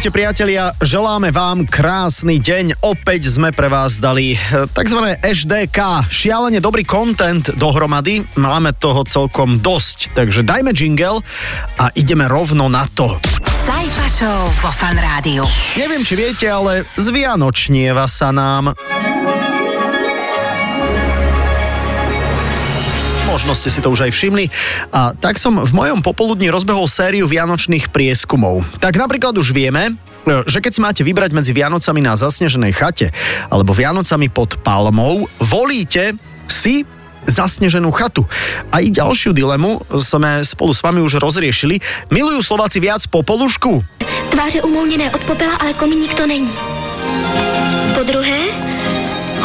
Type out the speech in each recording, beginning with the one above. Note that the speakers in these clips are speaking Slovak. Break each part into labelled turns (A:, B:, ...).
A: Ahojte priatelia, želáme vám krásny deň. Opäť sme pre vás dali eh, tzv. HDK, šialene dobrý content dohromady. Máme toho celkom dosť, takže dajme jingle a ideme rovno na to.
B: Sajfa Show vo Fan Rádiu.
A: Neviem, či viete, ale zvianočnieva sa nám. Možno ste si to už aj všimli. A tak som v mojom popoludní rozbehol sériu vianočných prieskumov. Tak napríklad už vieme, e, že keď si máte vybrať medzi Vianocami na zasneženej chate alebo Vianocami pod palmou, volíte si zasneženú chatu. A i ďalšiu dilemu sme spolu s vami už rozriešili. Milujú Slováci viac popolušku?
C: Tváře umouněné od popela, ale komíník to není. Po druhé,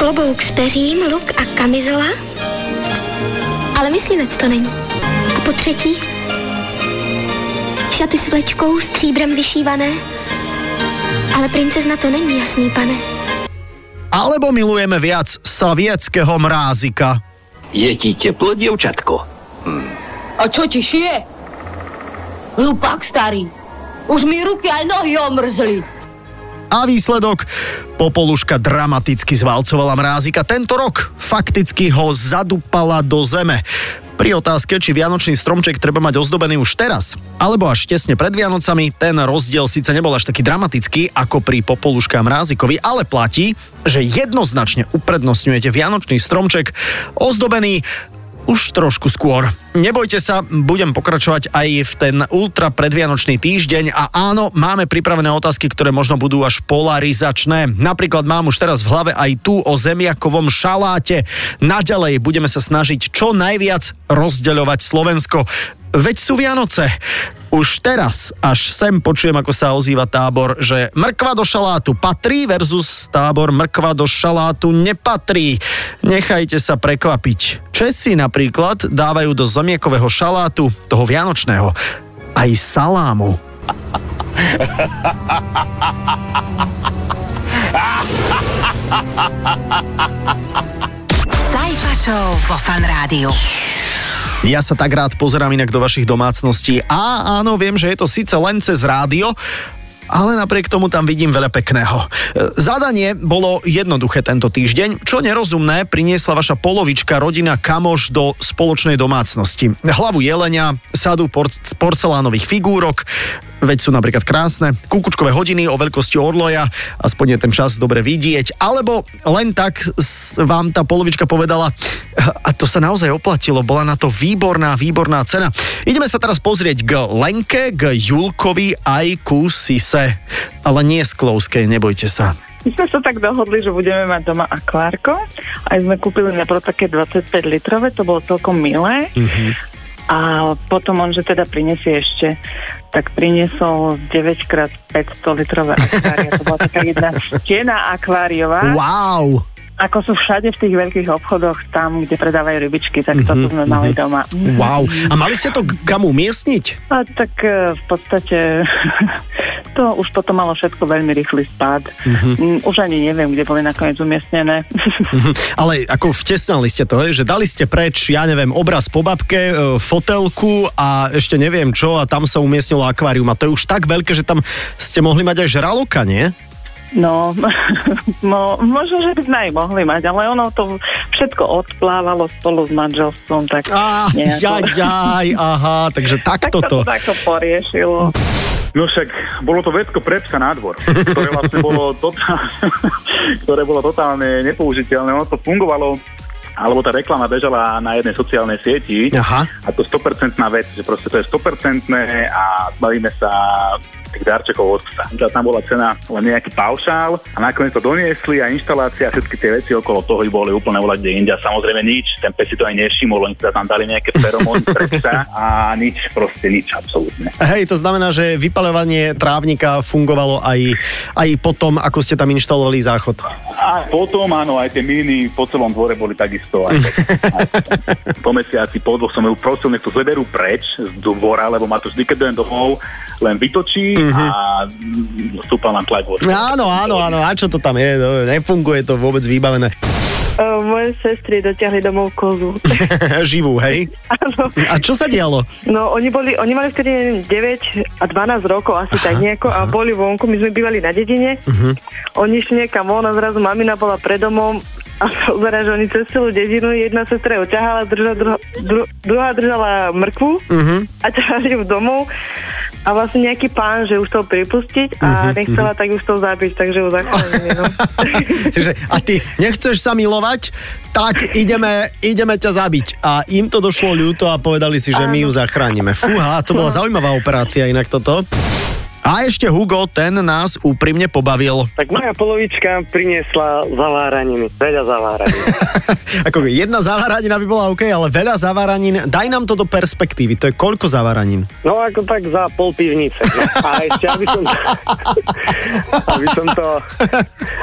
C: klobouk s peřím, luk a kamizola, ale myslivec to není. A po třetí, šaty s vlečkou, stříbrem vyšívané, ale princezna to není, jasný pane.
A: Alebo milujeme viac sovietského mrázika?
D: Je ti teplo, dievčatko?
E: A čo ti šije? Hlupák starý. Už mi ruky aj nohy omrzli.
A: A výsledok? Popoluška dramaticky zvalcovala mrázika. Tento rok fakticky ho zadupala do zeme. Pri otázke, či vianočný stromček treba mať ozdobený už teraz, alebo až tesne pred Vianocami, ten rozdiel síce nebol až taký dramatický ako pri popoluška mrázikovi, ale platí, že jednoznačne uprednostňujete vianočný stromček ozdobený už trošku skôr. Nebojte sa, budem pokračovať aj v ten ultra predvianočný týždeň a áno, máme pripravené otázky, ktoré možno budú až polarizačné. Napríklad mám už teraz v hlave aj tu o zemiakovom šaláte. Naďalej budeme sa snažiť čo najviac rozdeľovať Slovensko. Veď sú Vianoce. Už teraz až sem počujem, ako sa ozýva tábor, že mrkva do šalátu patrí versus tábor mrkva do šalátu nepatrí. Nechajte sa prekvapiť. Česi napríklad dávajú do zemiakového šalátu, toho vianočného, aj salámu.
B: Sajfa Show vo Fan Rádiu.
A: Ja sa tak rád pozerám inak do vašich domácností. A áno, viem, že je to síce len cez rádio, ale napriek tomu tam vidím veľa pekného. E, Zadanie bolo jednoduché tento týždeň. Čo nerozumné priniesla vaša polovička rodina kamoš do spoločnej domácnosti. Hlavu jelenia, sadu porc- porcelánových figúrok, veď sú napríklad krásne, kúkučkové hodiny o veľkosti orloja, aspoň je ten čas dobre vidieť, alebo len tak vám tá polovička povedala, a to sa naozaj oplatilo, bola na to výborná, výborná cena. Ideme sa teraz pozrieť k Lenke, k Julkovi aj ku Sise, ale nie Sklovskej, nebojte sa.
F: My sme sa tak dohodli, že budeme mať doma akvárko. Aj sme kúpili najprv také 25 litrové, to bolo celkom milé. A potom on, že teda prinesie ešte, tak priniesol 9x500 litrové akvária. To bola taká jedna stena akváriová.
A: Wow!
F: Ako sú všade v tých veľkých obchodoch, tam, kde predávajú rybičky, tak toto sme mali doma.
A: Wow. A mali ste to kam umiestniť?
F: A tak e, v podstate to už potom malo všetko veľmi rýchly spád. Mm, Už ani neviem, kde boli nakoniec umiestnené.
A: Ale ako vtesnali ste to, že dali ste preč, ja neviem, obraz po babke, e, fotelku a ešte neviem čo a tam sa umiestnilo akvárium a to je už tak veľké, že tam ste mohli mať aj žraloka, nie?
F: No, no, možno, že by sme aj mohli mať, ale ono to všetko odplávalo spolu s manželstvom, tak nejako-
A: jaj, jaj, aha, takže
F: tak
A: takto
F: to
A: to.
F: takto poriešilo.
G: No však bolo to vecko pre psa na dvor, ktoré vlastne bolo totálne, ktoré bolo totálne nepoužiteľné. Ono to fungovalo alebo tá reklama bežala na jednej sociálnej sieti
A: Aha.
G: a to 100% vec, že proste to je 100% a bavíme sa tých darčekov od psa. Tam bola cena len nejaký paušál a nakoniec to doniesli a inštalácia a všetky tie veci okolo toho boli úplne volať kde inde. A samozrejme nič, ten pes si to aj nevšimol, oni teda tam dali nejaké feromóny pre psa a nič, proste nič, absolútne.
A: Hej, to znamená, že vypaľovanie trávnika fungovalo aj, aj potom, ako ste tam inštalovali záchod.
G: A potom, áno, aj tie miny po celom dvore boli takisto. Aj, aj, po mesiaci, po dvoch som ju prosil, nech to zoberú preč z dvora, lebo ma to vždy, keď idem domov, len vytočí
A: Mhm.
G: a stúpal nám tlak.
A: Áno, áno, áno, a čo to tam je? No, nefunguje to vôbec vybavené.
H: Uh, moje sestry dotiahli domov kozu.
A: Živú, hej?
H: Áno.
A: A čo sa dialo?
H: No, oni, boli, oni mali vtedy neviem, 9 a 12 rokov, asi tak nejako, a boli vonku, my sme bývali na dedine.
A: Mhm.
H: Oni išli niekam von a zrazu mamina bola pred domom a pozera, že oni cez celú dedinu, jedna sestra ju ťahala, druhá, dru, druhá držala mrkvu
A: Mhm.
H: a ťahali ju domov a vlastne nejaký pán, že už chcel pripustiť a nechcela, tak ju chcel zabiť, takže ju zachránili. No.
A: a ty nechceš sa milovať, tak ideme, ideme ťa zabiť. A im to došlo ľúto a povedali si, že my ju zachránime. Fúha, to bola zaujímavá operácia inak toto. A ešte Hugo, ten nás úprimne pobavil.
I: Tak moja polovička priniesla zaváraniny, veľa zaváranín.
A: Ako jedna zaváranina by bola OK, ale veľa zaváranín. Daj nám to do perspektívy. To je koľko zaváranín?
I: No ako tak za pol pivnice. No. A ešte, aby som, aby som to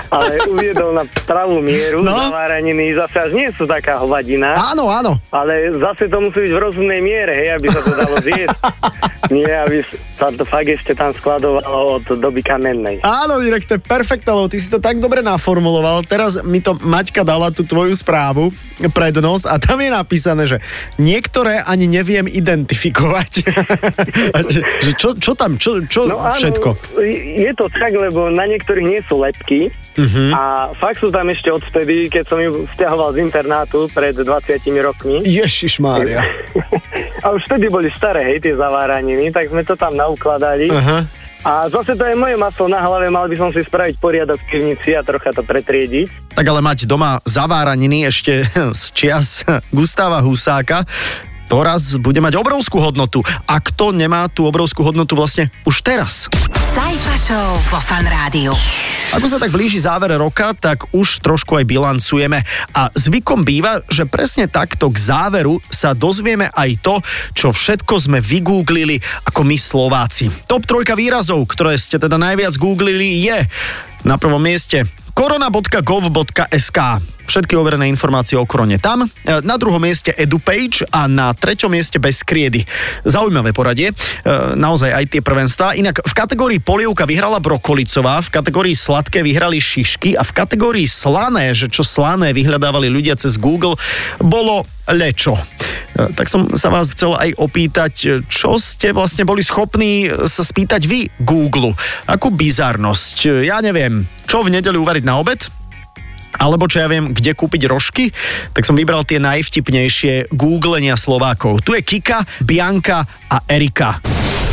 I: ale uviedol na pravú mieru,
A: No.
I: zaváraniny zase až nie sú taká hovadina,
A: Áno, áno.
I: ale zase to musí byť v rozumnej miere, hej, aby sa to dalo zjesť. Nie, aby sa to fakt ešte tam skladovalo od doby kamennej.
A: Áno, Mirek, to je perfektné, lebo ty si to tak dobre naformuloval. Teraz mi to Maťka dala tú tvoju správu prednos a tam je napísané, že niektoré ani neviem identifikovať. Že, že čo, čo tam, čo, čo
I: No áno,
A: všetko?
I: je to tak, lebo na niektorých nie sú lepky
A: Mhm.
I: a fakt sú tam ešte odvtedy, keď som ju stiahoval z internátu pred 20 rokmi.
A: Ježiš Mária.
I: A už vtedy boli staré, hej, tie zaváraniny, tak sme to tam naukladali.
A: Aha.
I: A zase to je moje maslo na hlave, mal by som si spraviť poriadok v pivnici a trocha to pretriediť.
A: Tak ale mať doma zaváraniny ešte z čias Gustáva Husáka, to raz bude mať obrovskú hodnotu. A kto nemá tú obrovskú hodnotu vlastne už teraz?
B: Sajfa Show vo Fan Rádiu.
A: Ako sa tak blíži záver roka, tak už trošku aj bilancujeme. A zvykom býva, že presne takto k záveru sa dozvieme aj to, čo všetko sme vygooglili ako my Slováci. Top trojka výrazov, ktoré ste teda najviac googlili je na prvom mieste korona.gov.sk Všetky overené informácie o korone tam. E, Na druhom mieste EduPage a na treťom mieste bez kriedy. Zaujímavé poradie. E, Naozaj aj tie prvenstvá. Inak v kategórii polievka vyhrala Brokolicová, v kategórii sladké vyhrali Šišky a v kategórii slané, že čo slané vyhľadávali ľudia cez Google, bolo Lečo. E, Tak som sa vás chcel aj opýtať, čo ste vlastne boli schopní sa spýtať vy Google. Akú bizarnosť? Ja neviem, čo v nedeli uvariť na obed? Alebo čo ja viem, kde kúpiť rožky, tak som vybral tie najvtipnejšie googlenia Slovákov. Tu je Kika, Bianka a Erika.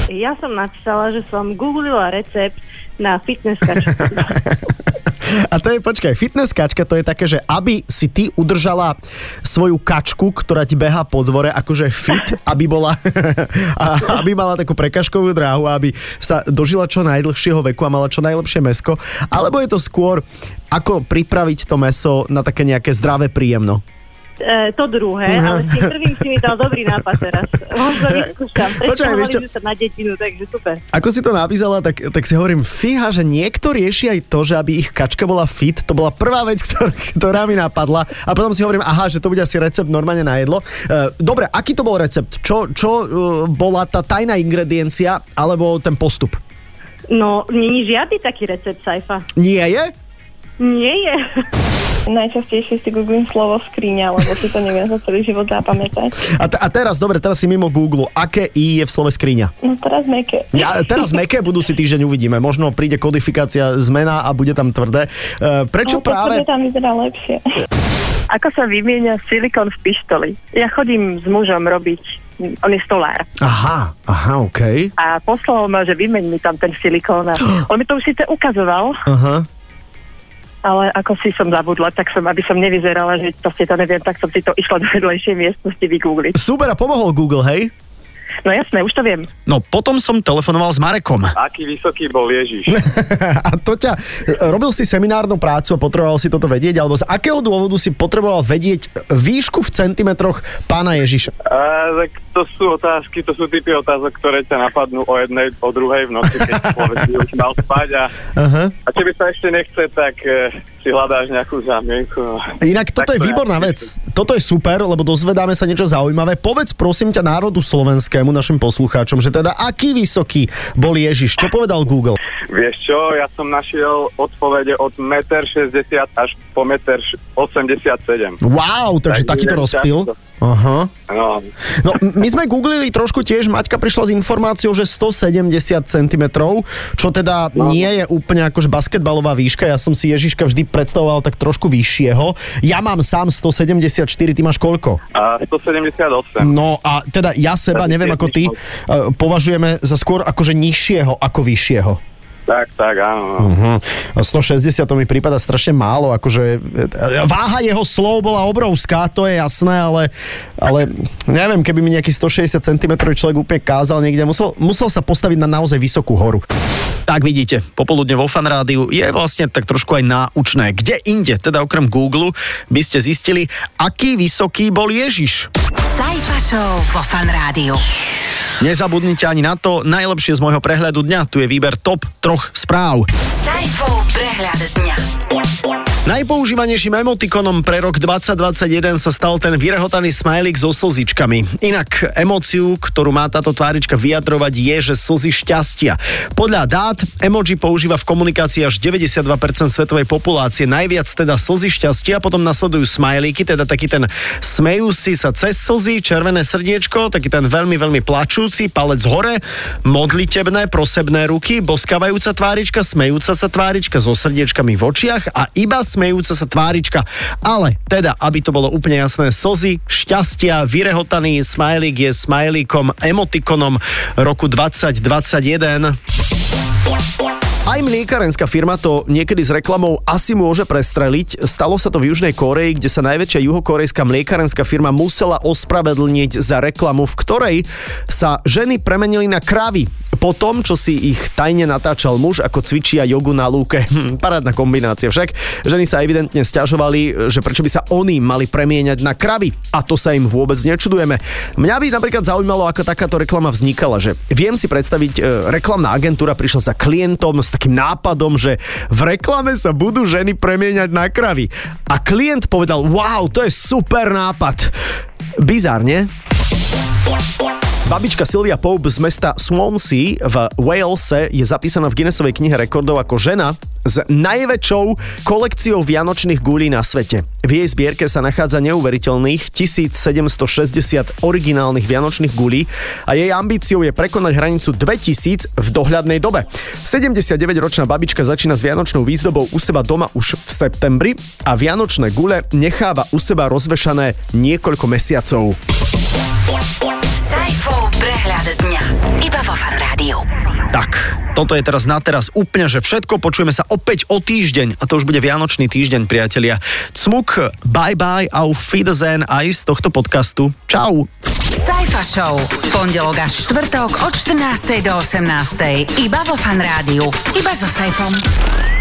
H: Ja som napísala, že som googlila recept na fitness kačku.
A: A to je, počkaj, fitness kačka to je také, že aby si ty udržala svoju kačku, ktorá ti beha po dvore, akože fit, aby bola, a aby mala takú prekažkovú dráhu, aby sa dožila čo najdlhšieho veku a mala čo najlepšie mesko, alebo je to skôr, ako pripraviť to meso na také nejaké zdravé príjemno?
H: E, to druhé, ale s tým prvým si mi dal dobrý nápad teraz. Možno vyskúšam.
A: Počkaj, vieš čo?
H: Sa na dedinu, takže super.
A: Ako si to napísala, tak, tak si hovorím, fíha, že niekto rieši aj to, že aby ich kačka bola fit. To bola prvá vec, ktorá, ktorá mi napadla. A potom si hovorím, aha, že to bude asi recept normálne na jedlo. E, dobre, aký to bol recept? Čo, čo e, bola tá tajná ingrediencia alebo ten postup?
H: No, není žiadny taký recept, Saifa.
A: Nie je?
H: Nie je.
J: Najčastejšie si googlím slovo skriňa, lebo si to neviem za celý život zapamätať.
A: A, te, a teraz, dobre, teraz si mimo Google. Aké I je v slove skriňa?
J: No teraz meké.
A: Ja, teraz meké, budúci týždeň uvidíme. Možno príde kodifikácia zmena a bude tam tvrdé. E, prečo
J: no,
A: práve...
J: tam vyzerá lepšie.
H: Ako sa vymieňa silikon v pištoli? Ja chodím s mužom robiť, on je stolár.
A: Aha, aha, OK.
H: A poslal ma, že vymeň mi tam ten silikón. A on mi to už síce ukazoval,
A: Aha.
H: Ale ako si som zabudla, tak som, aby som nevyzerala, že proste to neviem, tak som si to išla do vedlejšej miestnosti vygoogliť.
A: Super, a pomohol Google, hej?
H: No jasné, už to viem.
A: No potom som telefonoval s Marekom.
I: Aký vysoký bol Ježiš?
A: A to ťa, robil si seminárnu prácu a potreboval si toto vedieť, alebo z akého dôvodu si potreboval vedieť výšku v centimetroch pána Ježiša?
I: A, tak to sú otázky, to sú typy otázok, ktoré ťa napadnú o jednej, o druhej v noci, keď človek už mal spať a,
A: Aha.
I: a tebe sa ešte nechce, tak e, si hľadáš nejakú zámienku.
A: Inak toto
I: Tak
A: je
I: to
A: výborná
I: ja-
A: vec. Toto je super, lebo dozvedáme sa niečo zaujímavé. Povedz prosím ťa národu slovenskému, našim poslucháčom, že teda aký vysoký bol Ježiš. Čo povedal Google?
I: Vieš čo, ja som našiel odpovede od 1,60 m až po 1,87 m.
A: Wow, takže
I: Tak
A: takýto rozpil. Aha.
I: No,
A: No, my sme googlili trošku tiež, Maťka prišla s informáciou, že 170 cm, čo teda
I: No.
A: nie je úplne akože basketbalová výška, ja som si Ježiška vždy predstavoval tak trošku vyššieho. Ja mám sám 174, ty máš koľko?
I: a 178.
A: No a teda ja seba, neviem ako ty, eh, považujeme za skôr akože nižšieho ako vyššieho.
I: Tak, tak, áno. no.
A: Uh-huh. A 160 to mi prípada strašne málo, akože e, váha jeho slov bola obrovská, to je jasné, ale, ale neviem, keby mi nejaký 160 cm človek úplne kázal niekde, musel, musel sa postaviť na naozaj vysokú horu. Tak vidíte, popoludne vo fanrádiu je vlastne tak trošku aj náučné. Kde inde, teda okrem Google, by ste zistili, aký vysoký bol Ježiš.
B: Sajfa Show vo Fan Rádiu.
A: Nezabudnite ani na to, najlepšie z môjho prehľadu dňa, tu je výber top troch správ.
B: Sajfov prehľad dňa.
A: Najpoužívanejším emotikonom pre rok 2021 sa stal ten vyrehotaný smajlik so slzičkami. Inak emóciu, ktorú má táto tvárička vyjadrovať je, že slzy šťastia. Podľa dát emoji používa v komunikácii až 92% svetovej populácie, najviac teda slzy šťastia, potom nasledujú smajlíky, teda taký ten smejúci sa cez slzy, červené srdiečko, taký ten veľmi, veľmi plačúci, palec hore, modlitebné, prosebné ruky, boskavajúca tvárička, smejúca sa tvárička so srdiečkami v očiach a iba smejúca sa tvárička. Ale teda, aby to bolo úplne jasné, slzy, šťastia, vyrehotaný smajlik je smajlikom, emotikonom roku 2021. Aj mliekárenská firma to niekedy s reklamou asi môže prestreliť. Stalo sa to v Južnej Koreji, kde sa najväčšia juhokorejská mliekárenská firma musela ospravedlniť za reklamu, v ktorej sa ženy premenili na kravy. Po tom, čo si ich tajne natáčal muž, ako cvičia jogu na lúke. Hm, parádna kombinácia však. Ženy sa evidentne stiažovali, že prečo by sa oni mali premieňať na kravy. A to sa im vôbec nečudujeme. Mňa by napríklad zaujímalo, ako takáto reklama vznikala, že viem si predstaviť, e, reklamná agentúra prišla za klientom s takým nápadom, že v reklame sa budú ženy premieňať na kravy. A klient povedal, wow, to je super nápad. Bizárne, Babička Sylvia Pope z mesta Swansea v Walese je zapísaná v Guinnessovej knihe rekordov ako žena s najväčšou kolekciou vianočných gulí na svete. V jej zbierke sa nachádza neuveriteľných 1760 originálnych vianočných gulí a jej ambíciou je prekonať hranicu 2000 v dohľadnej dobe. 79-ročná babička začína s vianočnou výzdobou u seba doma už v septembri a vianočné gule necháva u seba rozvešané niekoľko mesiacov.
B: Rádiu.
A: Tak, toto je teraz na teraz úplne, že všetko. Počujeme sa opäť o týždeň a to už bude Vianočný týždeň, priatelia. Cmuk, bye bye, auf Wiedersehen aj z tohto podcastu. Čau.
B: Sajfa Show. Pondelok až štvrtok od 14. do 18. Iba vo Fan Rádiu. Iba so Sajfom.